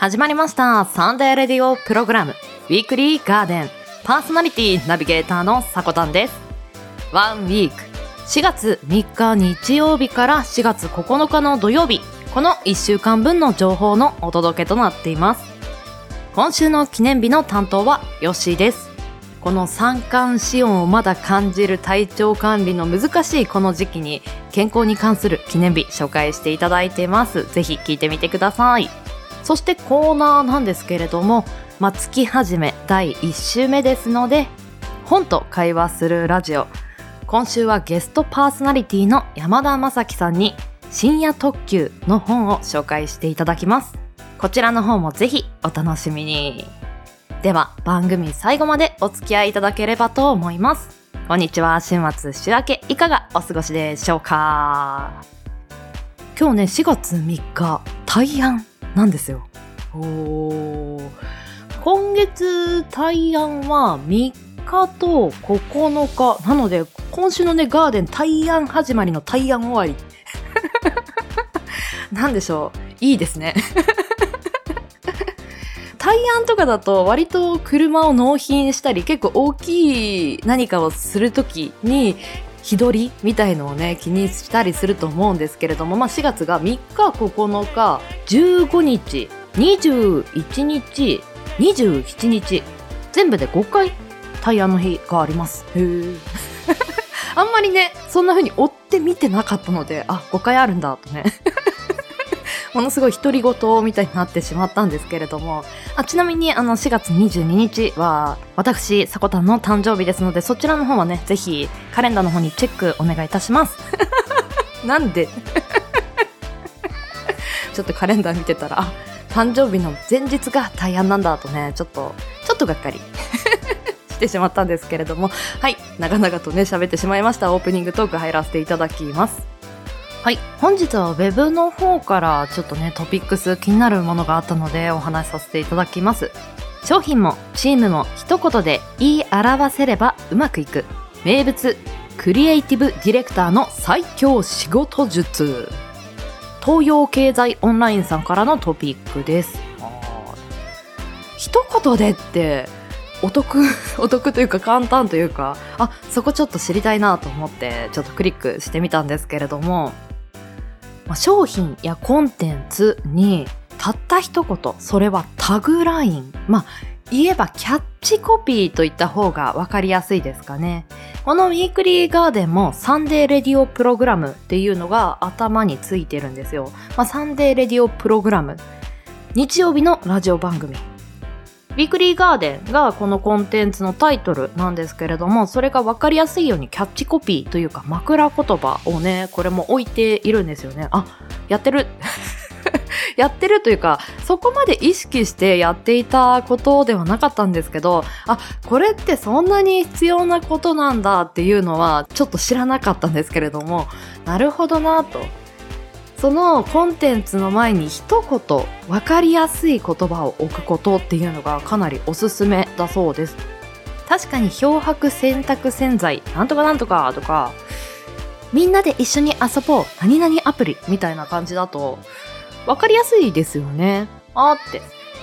始まりました。サンデーレディオプログラム。ウィークリーガーデン。パーソナリティナビゲーターのさこたんです。ワンウィーク。4月3日日曜日から4月9日の土曜日。この1週間分の情報のお届けとなっています。今週の記念日の担当はヨッシーです。この三寒四温をまだ感じる体調管理の難しいこの時期に健康に関する記念日紹介していただいています。ぜひ聞いてみてください。そしてコーナーなんですけれども、まあ、月始め第1週目ですので本と会話するラジオ。今週はゲストパーソナリティの山田正樹さんに深夜特急の本を紹介していただきます。こちらの方もぜひお楽しみに。では番組最後までお付き合いいただければと思います。こんにちは週末週明けいかがお過ごしでしょうか？今日ね4月3日大安。なんですよ。お今月大安は3日と9日。なので今週のねガーデン大安始まりの大安終わり。なんでしょう。いいですね。大安とかだと割と車を納品したり結構大きい何かをするときに日取りみたいのをね気にしたりすると思うんですけれども、まあ、4月が3日9日15日21日27日全部で5回大安の日があります。へえ。あんまりねそんな風に追って見てなかったのであ5回あるんだとねものすごい独り言みたいになってしまったんですけれども、あちなみにあの4月22日は私、さこたんの誕生日ですので、そちらの方はね、ぜひカレンダーの方にチェックお願いいたします。なんで？ちょっとカレンダー見てたら、あ、誕生日の前日が大安なんだとね、ちょっと、ちょっとがっかり。してしまったんですけれども、はい、長々とね、喋ってしまいました。オープニングトーク入らせていただきます。はい。本日は Web の方からちょっとね、トピックス気になるものがあったのでお話しさせていただきます。商品もチームも一言で言い表せればうまくいく。名物、クリエイティブディレクターの最強仕事術。東洋経済オンラインさんからのトピックです。一言でってお得、お得というか簡単というか、あ、そこちょっと知りたいなと思ってちょっとクリックしてみたんですけれども、まあ、商品やコンテンツにたった一言、それはタグライン。まあ、言えばキャッチコピーといった方が分かりやすいですかね。このウィークリーガーデンもサンデーレディオプログラムっていうのが頭についてるんですよ。まあ、サンデーレディオプログラム。日曜日のラジオ番組。ウィークリーガーデンがこのコンテンツのタイトルなんですけれども、それが分かりやすいようにキャッチコピーというか枕言葉をね、これも置いているんですよね。あ、やってる やってるというか、そこまで意識してやっていたことではなかったんですけど、あ、これってそんなに必要なことなんだっていうのはちょっと知らなかったんですけれども、なるほどなと。そのコンテンツの前に一言分かりやすい言葉を置くことっていうのがかなりおすすめだそうです。確かに漂白洗濯洗剤なんとかなんとかとか。みんなで一緒に遊ぼう。何々アプリみたいな感じだと分かりやすいですよね。あって。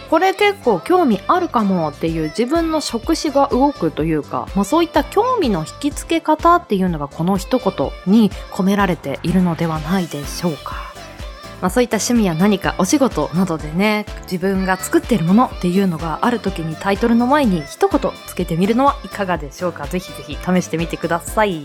これ結構興味あるかもっていう自分の触手が動くというか、まあ、そういった興味の引きつけ方っていうのがこの一言に込められているのではないでしょうか。まあ、そういった趣味や何かお仕事などでね自分が作っているものっていうのがある時にタイトルの前に一言つけてみるのはいかがでしょうかぜひぜひ試してみてください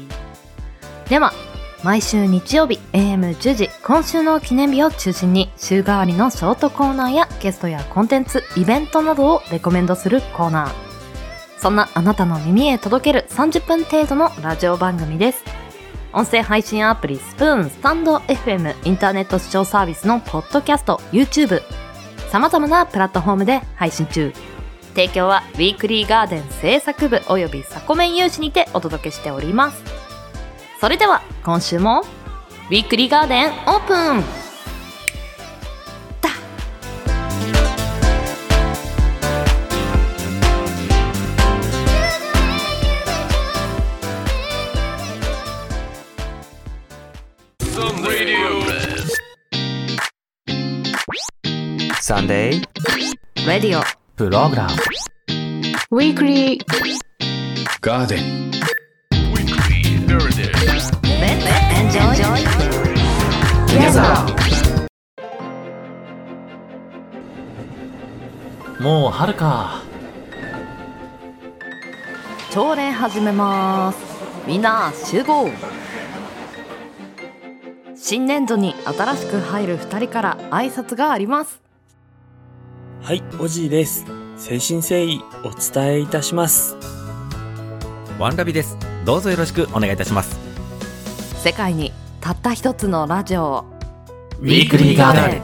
では毎週日曜日 AM10 時今週の記念日を中心に週替わりのショートコーナーやゲストやコンテンツイベントなどをレコメンドするコーナーそんなあなたの耳へ届ける30分程度のラジオ番組です音声配信アプリスプーン、スタンド FM、インターネット視聴サービスのポッドキャスト、YouTube、様々なプラットフォームで配信中。提供はウィークリーガーデン制作部及びサコメン有志にてお届けしております。それでは今週もウィークリーガーデンオープン。サンデーレディオプログラムウィークリー。ガーデンもう春か。朝礼始めますみんな集合新年度に新しく入る2人から。挨拶がありますはい、おじいです。誠心誠意お伝えいたします。ワンラビです。どうぞよろしくお願いいたします。世界にたった一つのラジオウィークリーガーデン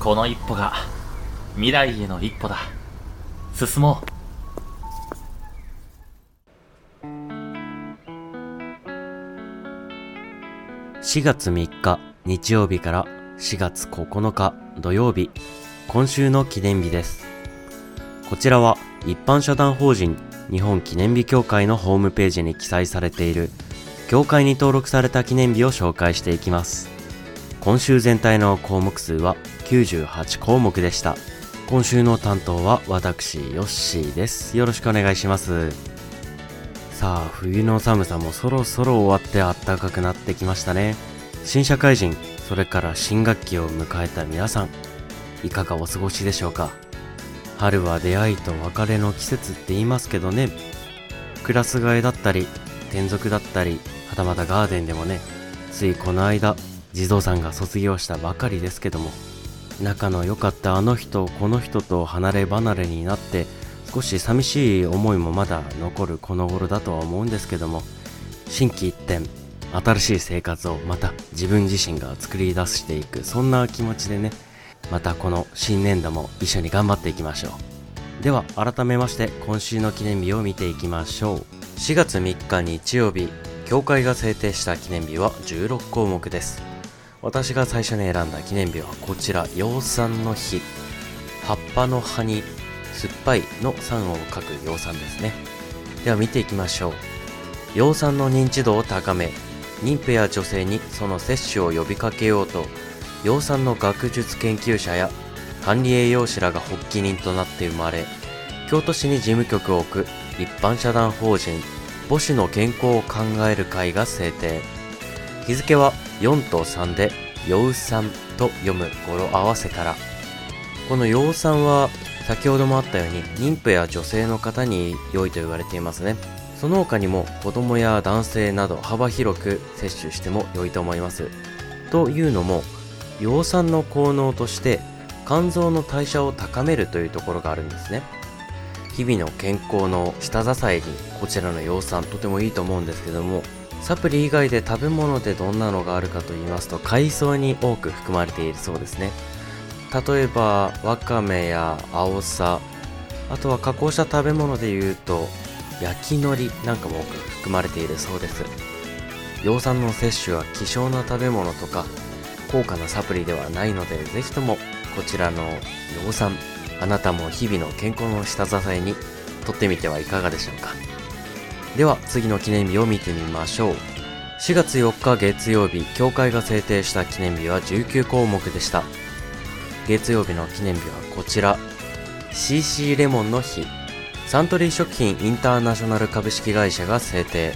この一歩が未来への一歩だ進もう4月3日日曜日から4月9日土曜日今週の記念日です。こちらは一般社団法人日本記念日協会のホームページに記載されている協会に登録された記念日を紹介していきます。今週全体の項目数は98項目でした。今週の担当は私ヨッシーです。よろしくお願いします。さあ冬の寒さもそろそろ終わって暖かくなってきましたね。新社会人それから新学期を迎えた皆さんいかがお過ごしでしょうか？春は出会いと別れの季節って言いますけどね。クラス替えだったり転属だったりはたまたガーデンでもねついこの間地蔵さんが卒業したばかりですけども仲の良かったあの人この人と離れ離れになって少し寂しい思いもまだ残るこの頃だとは思うんですけども心機一転新しい生活をまた自分自身が作り出していくそんな気持ちでねまたこの新年度も一緒に頑張っていきましょう。では改めまして今週の記念日を見ていきましょう。4月3日日曜日協会が制定した記念日は16項目です。私が最初に選んだ記念日はこちら養蚕の日。葉っぱの葉に酸っぱいの酸を書く養蚕ですね。では見ていきましょう。養蚕の認知度を高め妊婦や女性にその接種を呼びかけようと養蚕の学術研究者や管理栄養士らが発起人となって生まれ京都市に事務局を置く一般社団法人母子の健康を考える会が制定。日付は4と3で養蚕と読む語呂合わせから。この養蚕は先ほどもあったように妊婦や女性の方に良いと言われていますね。その他にも子供や男性など幅広く摂取しても良いと思います。というのも養蚕の効能として肝臓の代謝を高めるというところがあるんですね。日々の健康の下支えにこちらの養蚕とてもいいと思うんですけどもサプリ以外で食べ物でどんなのがあるかと言いますと海藻に多く含まれているそうですね。例えばわかめやアオサあとは加工した食べ物でいうと焼き海苔なんかも多く含まれているそうです。養蚕の摂取は希少な食べ物とか高価なサプリではないのでぜひともこちらの養蚕あなたも日々の健康の下支えにとってみてはいかがでしょうか。では次の記念日を見てみましょう。4月4日月曜日協会が制定した記念日は19項目でした。月曜日の記念日はこちら。CC レモンの日。サントリー食品インターナショナル株式会社が制定。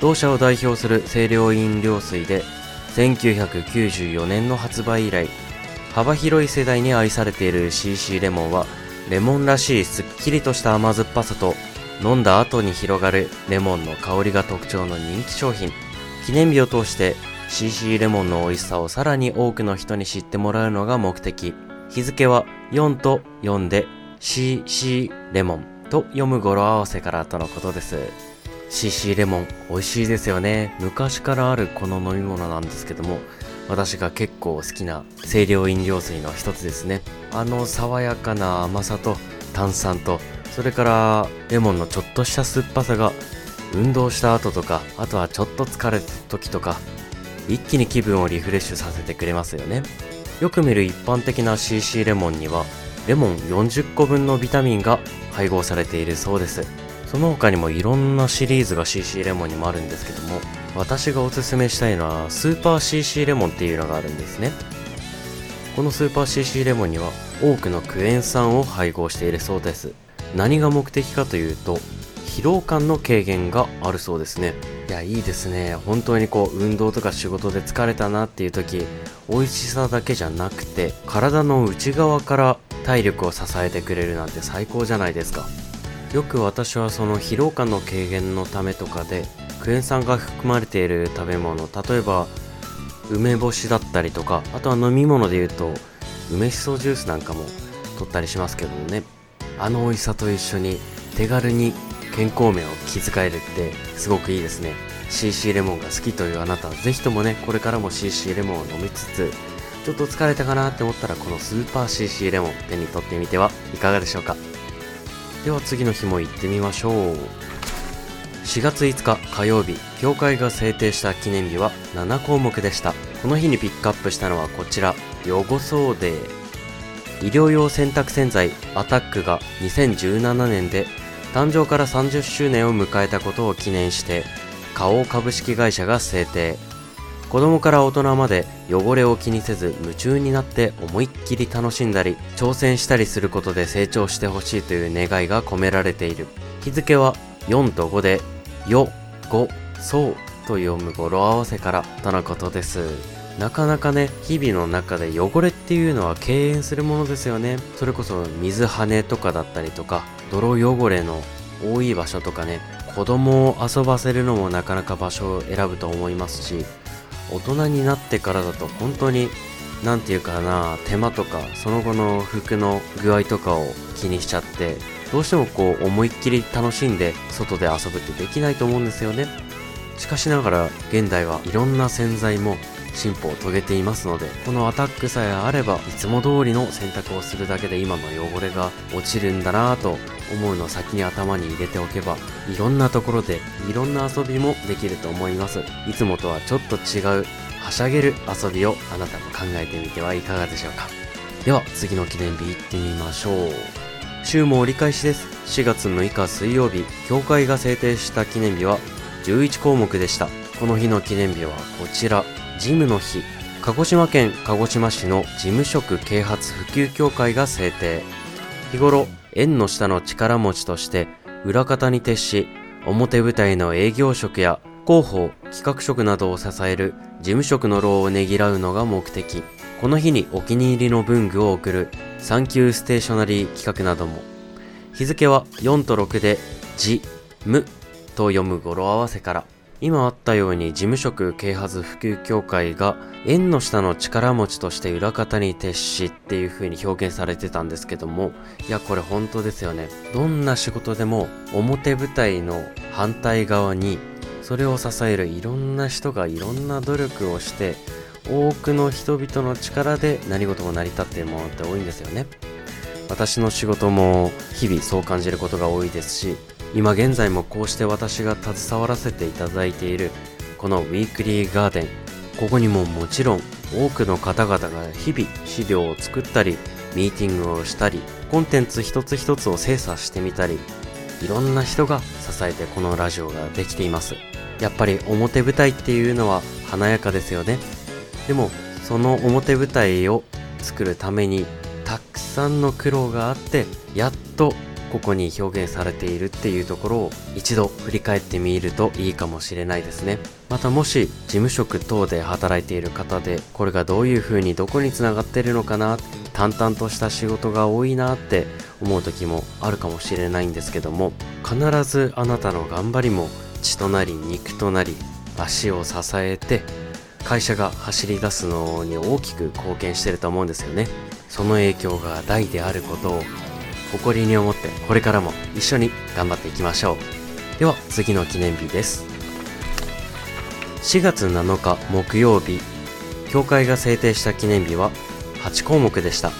同社を代表する清涼飲料水で1994年の発売以来幅広い世代に愛されている CC レモンはレモンらしいすっきりとした甘酸っぱさと飲んだ後に広がるレモンの香りが特徴の人気商品。記念日を通して CC レモンの美味しさをさらに多くの人に知ってもらうのが目的。日付は4と4で CC レモン。と読む語呂合わせからとのことです。CC レモン美味しいですよね。昔からあるこの飲み物なんですけども私が結構好きな清涼飲料水の一つですね。あの爽やかな甘さと炭酸とそれからレモンのちょっとした酸っぱさが運動した後とかあとはちょっと疲れた時とか一気に気分をリフレッシュさせてくれますよね。よく見る一般的な CC レモンにはレモン40個分のビタミンが配合されているそうです。その他にもいろんなシリーズが CC レモンにもあるんですけども私がおすすめしたいのはスーパー CC レモンっていうのがあるんですね。このスーパー CC レモンには多くのクエン酸を配合しているそうです。何が目的かというと疲労感の軽減があるそうですね。いやいいですね。本当にこう運動とか仕事で疲れたなっていう時美味しさだけじゃなくて体の内側から体力を支えてくれるなんて最高じゃないですか。よく私はその疲労感の軽減のためとかでクエン酸が含まれている食べ物例えば梅干しだったりとかあとは飲み物で言うと梅しそジュースなんかも取ったりしますけどもね。あの美味しさと一緒に手軽に健康面を気遣えるってすごくいいですね。CC レモンが好きというあなたはぜひともねこれからも CC レモンを飲みつつちょっと疲れたかなって思ったらこのスーパー CC レモン手に取ってみてはいかがでしょうか。では次の日も行ってみましょう。4月5日火曜日協会が制定した記念日は7項目でした。この日にピックアップしたのはこちら汚そうデー医療用洗濯洗剤アタックが2017年で誕生から30周年を迎えたことを記念して花王株式会社が制定。子供から大人まで汚れを気にせず夢中になって思いっきり楽しんだり挑戦したりすることで成長してほしいという願いが込められている。日付は4と5で「よ」「ご」「そう」と読む語呂合わせからとのことです。なかなかね日々の中で汚れっていうのは敬遠するものですよね。それこそ水跳ねとかだったりとか泥汚れの多い場所とかね子供を遊ばせるのもなかなか場所を選ぶと思いますし大人になってからだと本当に何て言うかな手間とかその後の服の具合とかを気にしちゃってどうしてもこう思いっきり楽しんで外で遊ぶってできないと思うんですよね。しかしながら現代はいろんな洗剤も進歩を遂げていますのでこのアタックさえあればいつも通りの洗濯をするだけで今の汚れが落ちるんだなぁと思うのを先に頭に入れておけばいろんなところでいろんな遊びもできると思います。いつもとはちょっと違うはしゃげる遊びをあなたも考えてみてはいかがでしょうか。では次の記念日いってみましょう。週も折り返しです。4月6日水曜日協会が制定した記念日は11項目でした。この日の記念日はこちら。事務の日。鹿児島県鹿児島市の事務職啓発普及協会が制定。日頃縁の下の力持ちとして裏方に徹し表舞台の営業職や広報企画職などを支える事務職の労をねぎらうのが目的。この日にお気に入りの文具を送るサンキューステーショナリー企画なども。日付は4と6で「じ」「む」と読む語呂合わせから。今あったように事務職啓発普及協会が縁の下の力持ちとして裏方に徹しっていう風に表現されてたんですけどもいやこれ本当ですよね。どんな仕事でも表舞台の反対側にそれを支えるいろんな人がいろんな努力をして多くの人々の力で何事も成り立っているものって多いんですよね。私の仕事も日々そう感じることが多いですし今現在もこうして私が携わらせていただいているこのウィークリーガーデンここにももちろん多くの方々が日々資料を作ったりミーティングをしたりコンテンツ一つ一つを精査してみたりいろんな人が支えてこのラジオができています。やっぱり表舞台っていうのは華やかですよね。でもその表舞台を作るためにたくさんの苦労があってやっとここに表現されているっていうところを一度振り返ってみるといいかもしれないですね。またもし事務職等で働いている方でこれがどういう風にどこにつながってるのかな淡々とした仕事が多いなって思う時もあるかもしれないんですけども必ずあなたの頑張りも血となり肉となり足を支えて会社が走り出すのに大きく貢献してると思うんですよね。その影響が大であることを誇りに思ってこれからも一緒に頑張っていきましょう。では次の記念日です。4月7日木曜日協会が制定した記念日は8項目でした。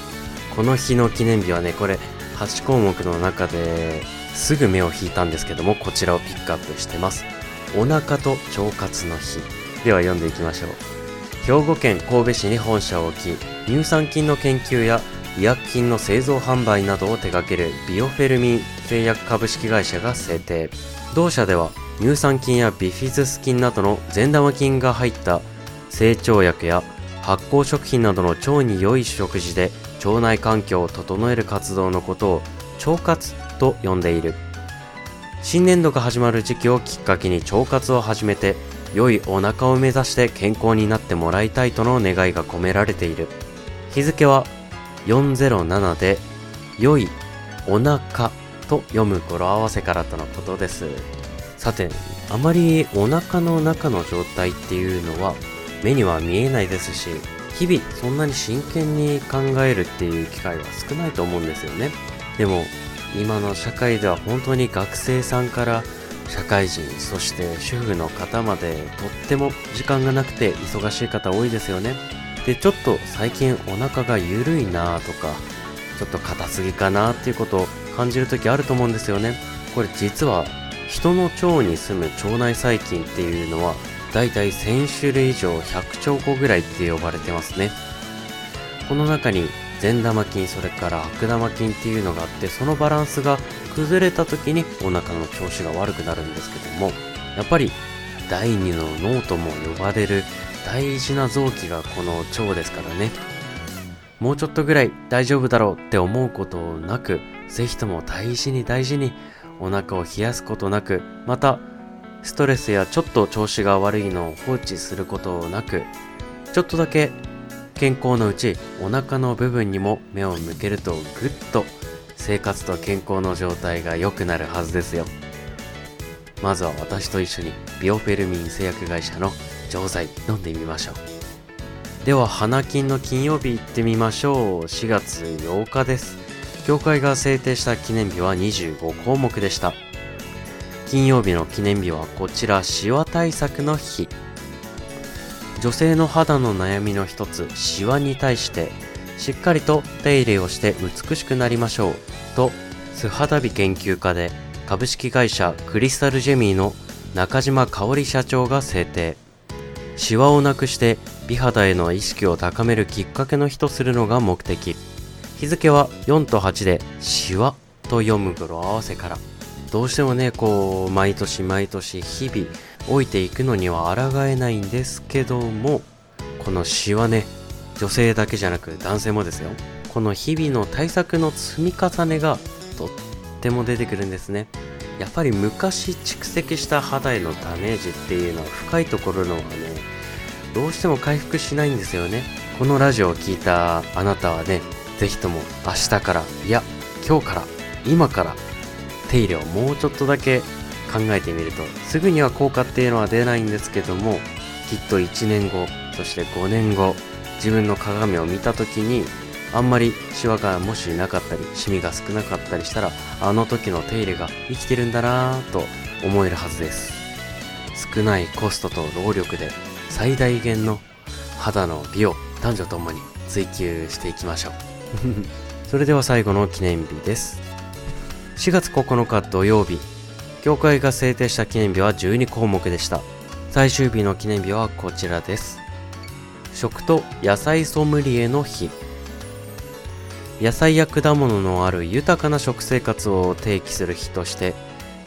この日の記念日はねこれ8項目の中ですぐ目を引いたんですけどもこちらをピックアップしてます。お腹と腸活の日。では読んでいきましょう。兵庫県神戸市に本社を置き乳酸菌の研究や医薬品の製造販売などを手掛けるビオフェルミン製薬株式会社が制定同社では乳酸菌やビフィズス菌などの善玉菌が入った成長薬や発酵食品などの腸に良い食事で腸内環境を整える活動のことを腸活と呼んでいる。新年度が始まる時期をきっかけに腸活を始めて良いお腹を目指して健康になってもらいたいとの願いが込められている。日付は407で良いお腹と読む語呂合わせからとのことです。さてあまりお腹の中の状態っていうのは目には見えないですし日々そんなに真剣に考えるっていう機会は少ないと思うんですよね。でも今の社会では本当に学生さんから社会人そして主婦の方までとっても時間がなくて忙しい方多いですよね。でちょっと最近お腹が緩いなとかちょっと硬すぎかなっていうことを感じる時あると思うんですよね。これ実は人の腸に住む腸内細菌っていうのはだいたい1000種類以上100兆個ぐらいって呼ばれてますね。この中に善玉菌それから悪玉菌っていうのがあってそのバランスが崩れた時にお腹の調子が悪くなるんですけどもやっぱり第二の脳とも呼ばれる大事な臓器がこの腸ですからね。もうちょっとぐらい大丈夫だろうって思うことなくぜひとも大事に大事にお腹を冷やすことなくまたストレスやちょっと調子が悪いのを放置することなくちょっとだけ健康のうちお腹の部分にも目を向けるとぐっと生活と健康の状態が良くなるはずですよ。まずは私と一緒にビオフェルミン製薬会社の錠剤飲んでみましょう。では花金の金曜日行ってみましょう。4月8日です。協会が制定した記念日は25項目でした。金曜日の記念日はこちらシワ対策の日。女性の肌の悩みの一つシワに対してしっかりと手入れをして美しくなりましょう。と素肌美研究家で株式会社クリスタルジェミーの中島香織社長が制定。シワをなくして美肌への意識を高めるきっかけの日とするのが目的。日付は4と8でシワと読む語呂合わせから。どうしてもねこう毎年毎年日々老いていくのには抗えないんですけどもこのシワね女性だけじゃなく男性もですよ。この日々の対策の積み重ねがとっても出てくるんですね。やっぱり昔蓄積した肌へのダメージっていうのは深いところのはねどうしても回復しないんですよね。このラジオを聞いたあなたはね是非とも明日からいや今日から今から手入れをもうちょっとだけ考えてみるとすぐには効果っていうのは出ないんですけどもきっと1年後そして5年後自分の鏡を見た時にあんまりシワがもしなかったりシミが少なかったりしたらあの時の手入れが生きてるんだなぁと思えるはずです。少ないコストと労力で最大限の肌の美を男女ともに追求していきましょう。それでは最後の記念日です。4月9日土曜日協会が制定した記念日は12項目でした。最終日の記念日はこちらです。食と野菜ソムリエの日。野菜や果物のある豊かな食生活を提起する日として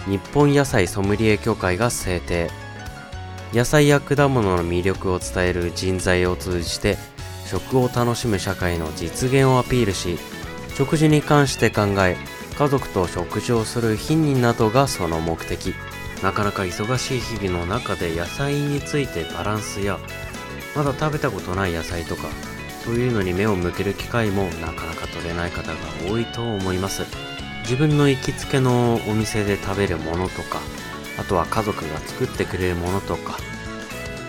日本野菜ソムリエ協会が制定。野菜や果物の魅力を伝える人材を通じて食を楽しむ社会の実現をアピールし食事に関して考え家族と食事をする日になどがその目的。なかなか忙しい日々の中で野菜についてバランスやまだ食べたことない野菜とかそういうのに目を向ける機会もなかなか取れない方が多いと思います。自分の行きつけのお店で食べるものとかあとは家族が作ってくれるものとか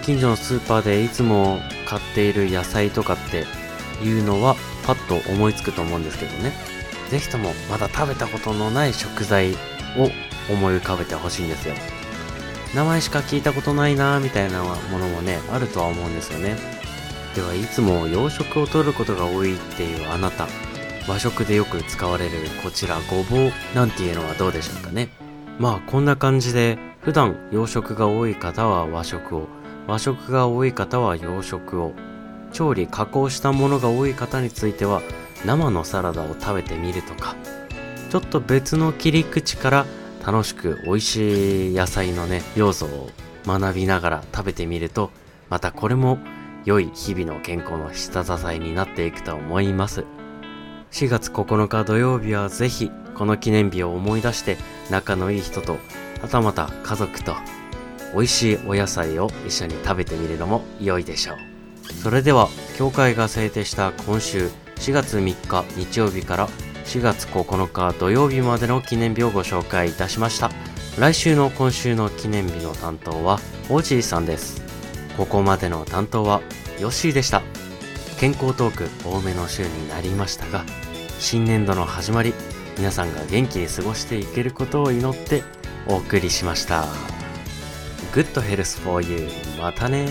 近所のスーパーでいつも買っている野菜とかっていうのはパッと思いつくと思うんですけどね。是非ともまだ食べたことのない食材を思い浮かべてほしいんですよ。名前しか聞いたことないなーみたいなものもねあるとは思うんですよね。ではいつも洋食をとることが多いっていうあなた。和食でよく使われるこちらごぼうなんていうのはどうでしょうかね。まあこんな感じで普段洋食が多い方は和食を和食が多い方は洋食を調理加工したものが多い方については生のサラダを食べてみるとかちょっと別の切り口から楽しく美味しい野菜のね、要素を学びながら食べてみると、またこれも良い日々の健康の下支えになっていくと思います。4月9日土曜日はぜひこの記念日を思い出して仲のいい人とはたまた家族と美味しいお野菜を一緒に食べてみるのも良いでしょう。それでは、教会が制定した今週4月3日日曜日から4月9日土曜日までの記念日をご紹介いたしました。来週の今週の記念日の担当は、オジーさんです。ここまでの担当は、ヨッシーでした。健康トーク多めの週になりましたが、新年度の始まり、皆さんが元気に過ごしていけることを祈ってお送りしました。Good Health for You またね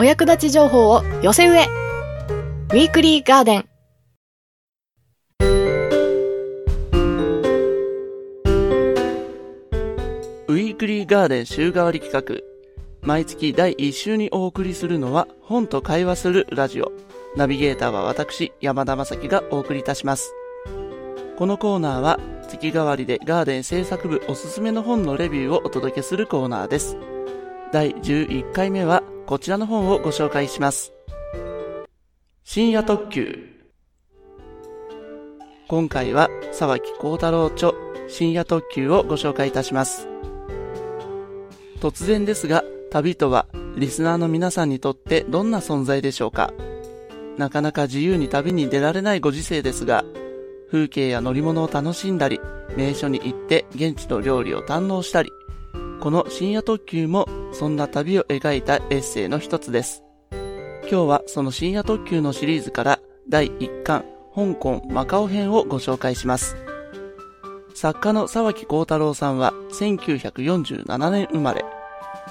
お役立ち情報を寄せ植えウィークリーガーデンウィークリーガーデン週替わり企画。毎月第1週にお送りするのは本と会話するラジオ。ナビゲーターは私、山田正樹がお送りいたします。このコーナーは月替わりでガーデン制作部おすすめの本のレビューをお届けするコーナーです。第11回目はこちらの本をご紹介します。深夜特急。今回は沢木幸太郎著深夜特急をご紹介いたします。突然ですが、旅とはリスナーの皆さんにとってどんな存在でしょうか？なかなか自由に旅に出られないご時世ですが、風景や乗り物を楽しんだり、名所に行って現地の料理を堪能したり、この深夜特急もそんな旅を描いたエッセイの一つです。今日はその深夜特急のシリーズから第1巻香港マカオ編をご紹介します。作家の沢木幸太郎さんは1947年生まれ、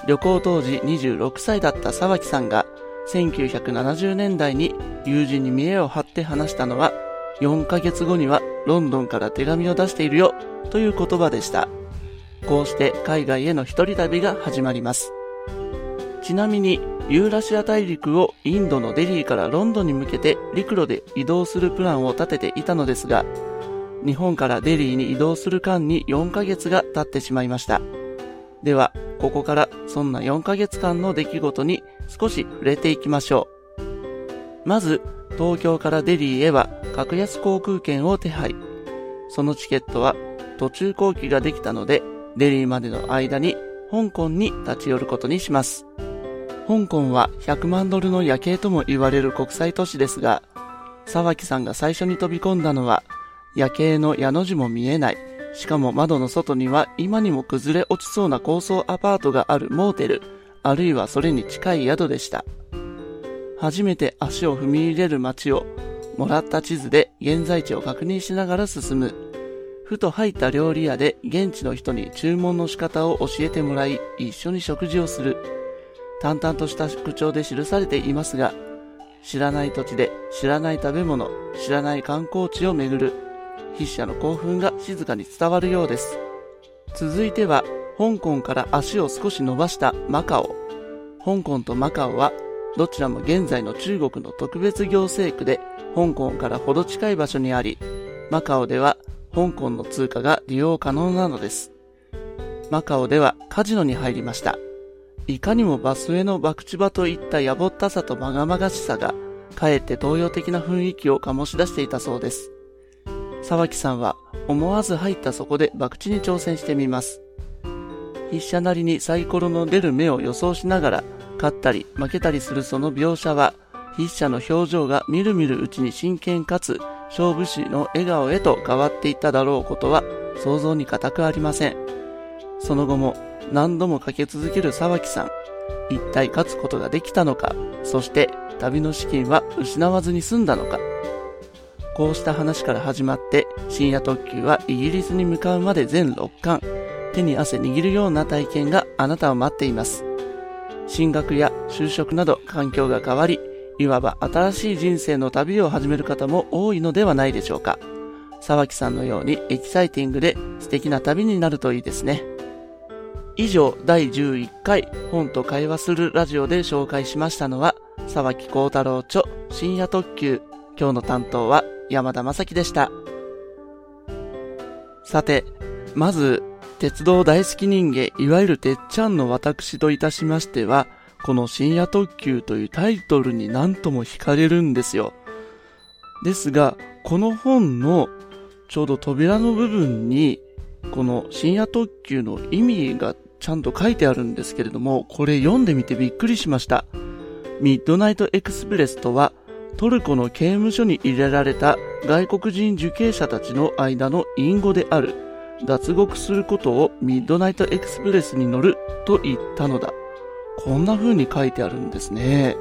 旅行当時26歳だった沢木さんが1970年代に友人に見栄を張って話したのは4ヶ月後にはロンドンから手紙を出しているよという言葉でした。こうして海外への一人旅が始まります。ちなみにユーラシア大陸をインドのデリーからロンドンに向けて陸路で移動するプランを立てていたのですが、日本からデリーに移動する間に4ヶ月が経ってしまいました。では、ここからそんな4ヶ月間の出来事に少し触れていきましょう。まず、東京からデリーへは格安航空券を手配。そのチケットは途中後期ができたので、デリーまでの間に香港に立ち寄ることにします。香港は100万ドルの夜景とも言われる国際都市ですが、沢木さんが最初に飛び込んだのは、夜景の矢の字も見えない。しかも窓の外には今にも崩れ落ちそうな高層アパートがあるモーテル、あるいはそれに近い宿でした。初めて足を踏み入れる街を、もらった地図で現在地を確認しながら進む。ふと入った料理屋で現地の人に注文の仕方を教えてもらい、一緒に食事をする。淡々とした口調で記されていますが、知らない土地で知らない食べ物、知らない観光地を巡る。筆者の興奮が静かに伝わるようです。続いては、香港から足を少し伸ばしたマカオ。香港とマカオは、どちらも現在の中国の特別行政区で、香港からほど近い場所にあり、マカオでは香港の通貨が利用可能なのです。マカオではカジノに入りました。いかにもバスへの博打場といったやぼったさとまがまがしさが、かえって東洋的な雰囲気を醸し出していたそうです。沢木さんは思わず入ったそこで博打に挑戦してみます。筆者なりにサイコロの出る目を予想しながら、勝ったり負けたりするその描写は、筆者の表情がみるみるうちに真剣かつ、勝負師の笑顔へと変わっていっただろうことは、想像に難くありません。その後も何度もかけ続ける沢木さん。一体勝つことができたのか、そして旅の資金は失わずに済んだのか。こうした話から始まって、深夜特急はイギリスに向かうまで全6巻、手に汗握るような体験があなたを待っています。進学や就職など環境が変わり、いわば新しい人生の旅を始める方も多いのではないでしょうか。沢木さんのようにエキサイティングで素敵な旅になるといいですね。以上、第11回本と会話するラジオで紹介しましたのは、沢木幸太郎著深夜特急今日の担当は山田正樹でした。さて、まず、鉄道大好き人間、いわゆるてっちゃんの私といたしましては、この深夜特急というタイトルに何とも惹かれるんですよ。ですが、この本のちょうど扉の部分に、この深夜特急の意味がちゃんと書いてあるんですけれども、これ読んでみてびっくりしました。ミッドナイトエクスプレスとは、トルコの刑務所に入れられた外国人受刑者たちの間の隠語である。脱獄することをミッドナイトエクスプレスに乗ると言ったのだ。こんな風に書いてあるんですね。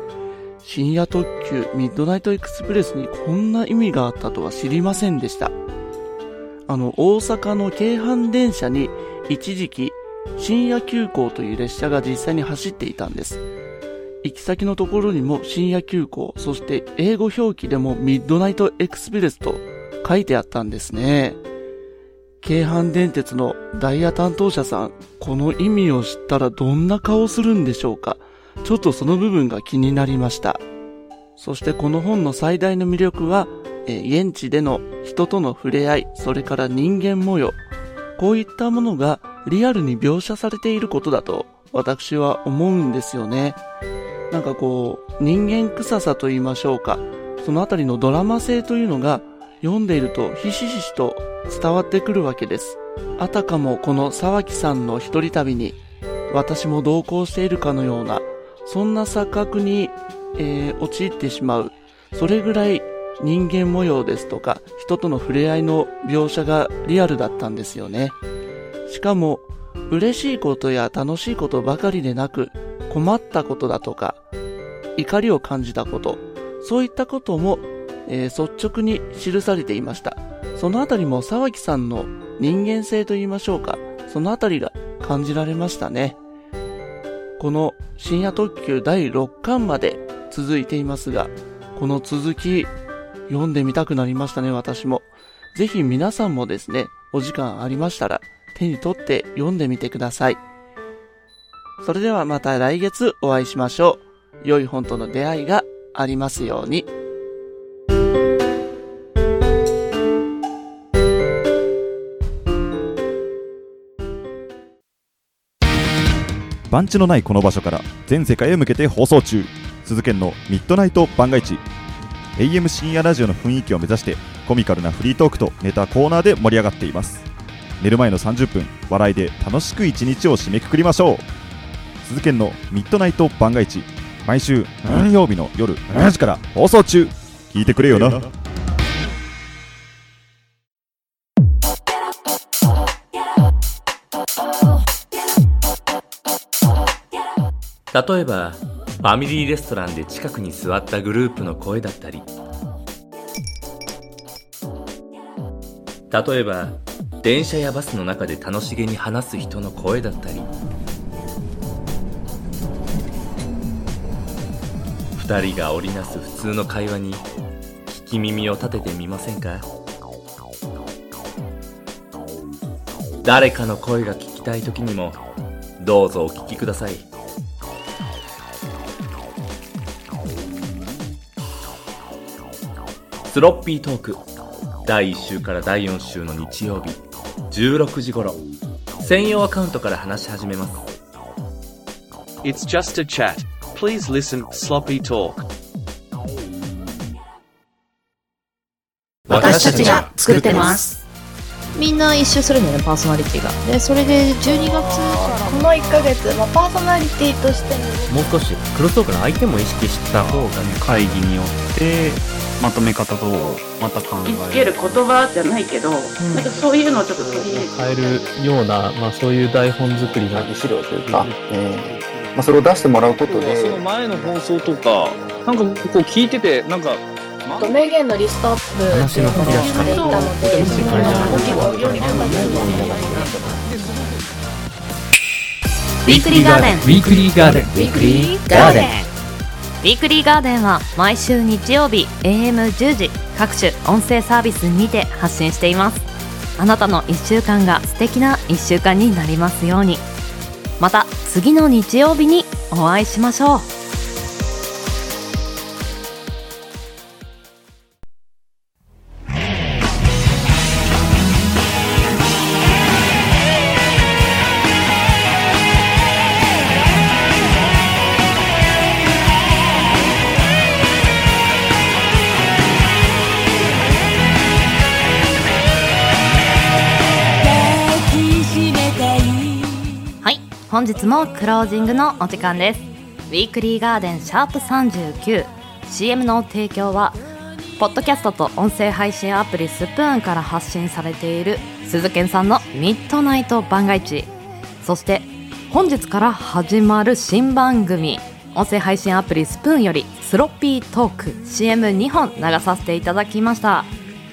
深夜特急ミッドナイトエクスプレスにこんな意味があったとは知りませんでした。あの、大阪の京阪電車に一時期深夜急行という列車が実際に走っていたんです。行き先のところにも深夜急行、そして英語表記でもミッドナイトエクスプレスと書いてあったんですね。京阪電鉄のダイヤ担当者さん、この意味を知ったらどんな顔するんでしょうかちょっとその部分が気になりました。そしてこの本の最大の魅力は、え現地での人との触れ合い、それから人間模様、こういったものがリアルに描写されていることだと私は思うんですよね。なんかこう、人間臭さと言いましょうか、そのあたりのドラマ性というのが読んでいるとひしひしと伝わってくるわけです。あたかもこの沢木さんの一人旅に私も同行しているかのような、そんな錯覚に、えー陥ってしまう。それぐらい人間模様ですとか、人との触れ合いの描写がリアルだったんですよね。しかも、嬉しいことや楽しいことばかりでなく、困ったことだとか、怒りを感じたこと、そういったことも、えー率直に記されていました。そのあたりも沢木さんの人間性と言いましょうか、そのあたりが感じられましたね。この深夜特急第6巻まで続いていますが、この続き読んでみたくなりましたね、私も。ぜひ皆さんもですね、お時間ありましたら手に取って読んでみてください。それではまた来月お会いしましょう。良い本との出会いがありますように。番地のないこの場所から全世界へ向けて放送中鈴研のミッドナイト番外地 AM 深夜ラジオの雰囲気を目指してコミカルなフリートークとネタコーナーで盛り上がっています寝る前の30分笑いで楽しく一日を締めくくりましょう。鈴研のミッドナイト番外地毎週何曜日の夜7時から放送中。聞いてくれよな。例えば、ファミリーレストランで近くに座ったグループの声だったり、例えば、電車やバスの中で楽しげに話す人の声だったり、二人が織りなす普通の会話に聞き耳を立ててみませんか？誰かの声が聞きたい時にもどうぞお聞きください。スロッピートーク第1週から第4週の日曜日。16時頃。専用アカウントから話し始めます。It's just a chat. Please listen, sloppy talk. 私たちが作ってます。みんな一周するんだよねパーソナリティが。でそれで12月からこの1ヶ月、まあ、パーソナリティとしてもう少しクロストークの相手も意識した方がね。会議によってまとめ方とまた考えつける言葉じゃないけど、なんかそういうのをちょっと取り入れて変えるような、まあ、そういう台本作りが資料というか、えー。まあ、それを出してもらうことで。その前の放送とかなんかこう聞いててなんか名言のリストアップ話の書き出しされたので結構より深くWeekly Garden Weekly Garden Weekly Garden Weekly Garden は毎週日曜日 AM10 時各種音声サービスにて発信しています。あなたの1週間が素敵な1週間になりますように。また次の日曜日にお会いしましょう。もクロージングのお時間です。ウィークリーガーデンシャープ 39CM の提供はポッドキャストと音声配信アプリスプーンから発信されている鈴研さんのミッドナイト番外地そして本日から始まる新番組音声配信アプリスプーンよりスロッピートーク CM2 本流させていただきました。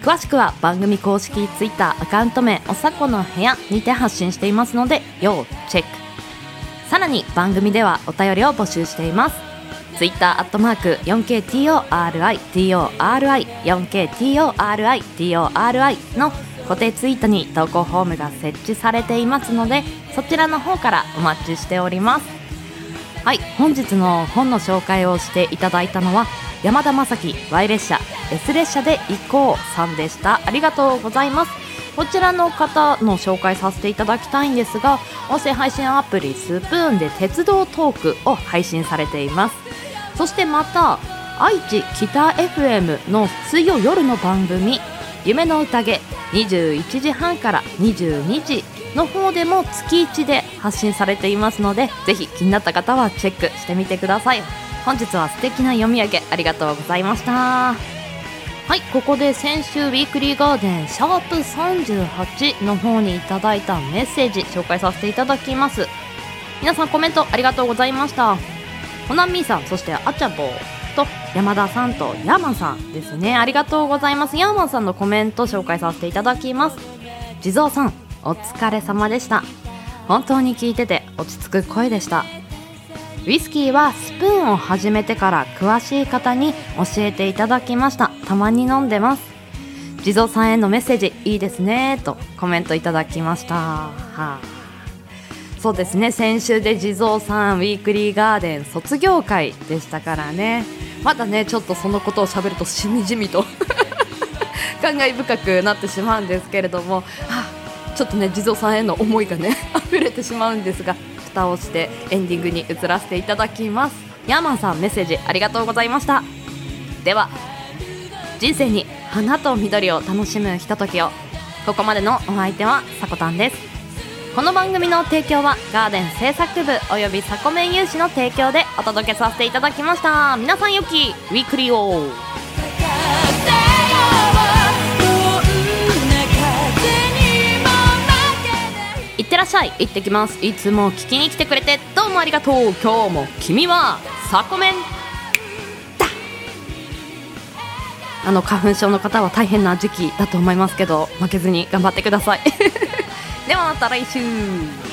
詳しくは番組公式 Twitter アカウント名おさこの部屋にて発信していますので要チェック。さらに番組ではお便りを募集しています。Twitter アットマーク 4KTORI-TORI4KTORI-TORI の固定ツイートに投稿フォームが設置されていますのでそちらの方からお待ちしております。はい本日の本の紹介をしていただいたのは山田正樹 Y 列車 S 列車で行こうさんでした。ありがとうございます。こちらの方の紹介させていただきたいんですが音声配信アプリスプーンで鉄道トークを配信されています。そしてまた愛知北 FM の水曜夜の番組「夢の宴」21時半から22時の方でも月1で発信されていますのでぜひ気になった方はチェックしてみてください。本日は素敵な読み上げありがとうございました。はいここで先週ウィークリーガーデンシャープ38の方にいただいたメッセージ紹介させていただきます。皆さんコメントありがとうございました。ほなみーさんそしてあちゃぼーと山田さんとヤーマンさんですね。ありがとうございます。ヤーマンさんのコメント紹介させていただきます。地蔵さんお疲れ様でした。本当に聞いてて落ち着く声でした。ウイスキーはスプーンを始めてから詳しい方に教えていただきました。たまに飲んでます。地蔵さんへのメッセージいいですね。とコメントいただきました。はあ。そうですね。先週で地蔵さんウィークリーガーデン卒業会でしたからね。まだねちょっとそのことをしゃべるとしみじみと 感慨深くなってしまうんですけれども、はあ、ちょっとね地蔵さんへの思いがね溢れてしまうんですが。蓋をしてエンディングに移らせていただきます。ヤーマンさんメッセージありがとうございました。では人生に花と緑を楽しむひとときを。ここまでのお相手はさこたんです。この番組の提供はガーデン制作部およびサコメン有志の提供でお届けさせていただきました。皆さんよきウィークリーを。ってらっしゃい。行ってきます。いつも聞きに来てくれてどうもありがとう。今日も君はサコメンだ。あの花粉症の方は大変な時期だと思いますけど負けずに頑張ってください。ではまた来週。